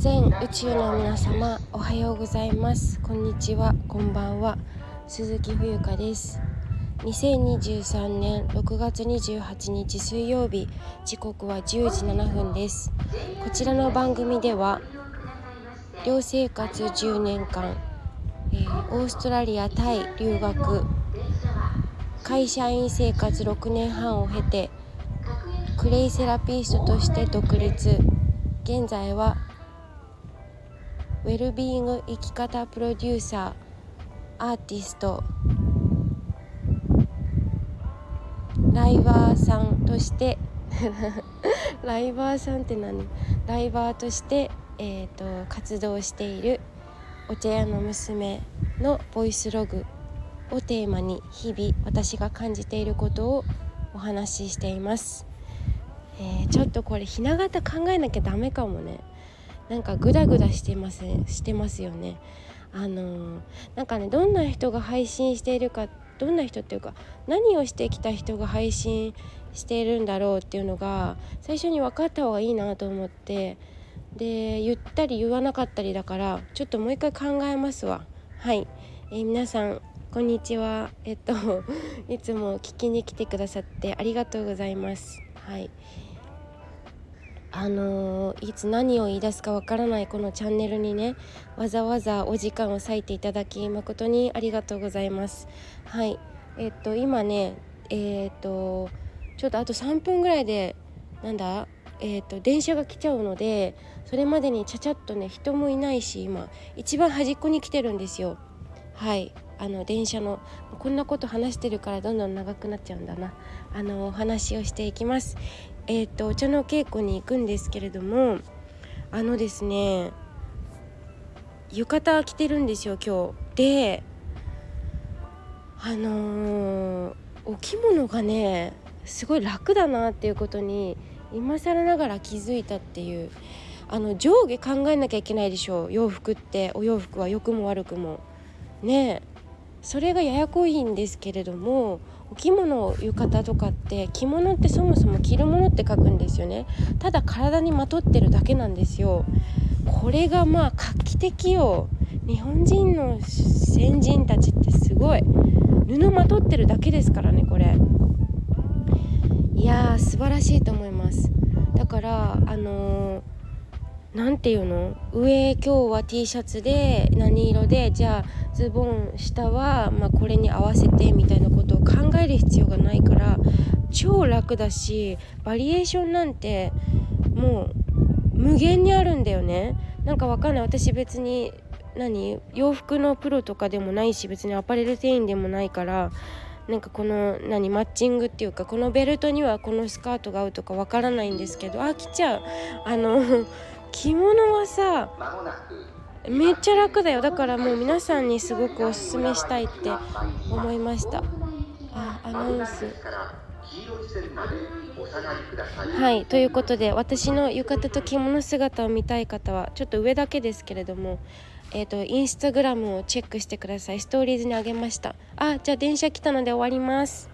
全宇宙の皆様おはようございます。こんにちは。こんばんは。鈴木冬香です。2023年6月28日水曜日時刻は10時7分です。こちらの番組では寮生活10年間、えー、オーストラリアタイ留学会社員生活6年半を経てクレイセラピストとして独立。現在はウェルビーイング生き方プロデューサーアーティスト。ライバーさんとして。ライバーさんって何？ライバーとして、えーと、活動している。お茶屋の娘のボイスログ。をテーマに日々私が感じていることをお話ししています、えー、ちょっとこれひな形考えなきゃダメかもね。なんかグダグダしてますしてますよね。あのなんかねどんな人が配信しているかどんな人っていうか何をしてきた人が配信しているんだろうっていうのが最初に分かった方がいいなと思ってで言ったり言わなかったりだからちょっともう一回考えますわ。はい、えー、皆さんこんにちは。えっと いつも聞きに来てくださってありがとうございます。はい。あの、いつ何を言い出すかわからないこのチャンネルにねわざわざお時間を割いていただき誠にありがとうございます。はい。えっと今ねえー、っとちょっとあと3分ぐらいでなんだえーと、と電車が来ちゃうのでそれまでにちゃちゃっとね人もいないし今一番端っこに来てるんですよ。はい。あの電車のこんなこと話してるからどんどん長くなっちゃうんだな。あのお話をしていきます。えっ、ー、とお茶の稽古に行くんですけれどもあのですね浴衣着てるんですよ今日。であのー、お着物がねすごい楽だなっていうことに今更ながら気づいたっていう。あの上下考えなきゃいけないでしょう洋服って。お洋服は良くも悪くも。ね。それがややこいんですけれどもお着物浴衣とかって着物ってそもそも着るものって書くんですよね。ただ体にまとってるだけなんですよ。これがまあ画期的よ。日本人の先人たちってすごい。布まとってるだけですからねこれ。いやー素晴らしいと思います。だからあのー何て言うの？上今日は T シャツで何色でじゃあズボン下は、まあ、これに合わせてみたいなことを考える必要がないから超楽だしバリエーションなんてもう無限にあるんだよね。なんかわかんない。私別に何？洋服のプロとかでもないし別にアパレル店員でもないからなんかこの何？マッチングっていうかこのベルトにはこのスカートが合うとかわからないんですけどあ来ちゃう。あの着物はさめっちゃ楽だよ。だからもう皆さんにすごくおすすめしたいって思いました。あアナウンス。はいということで私の浴衣と着物姿を見たい方はちょっと上だけですけれどもえっ、ー、とインスタグラムをチェックしてください。ストーリーズにあげました。あじゃあ電車来たので終わります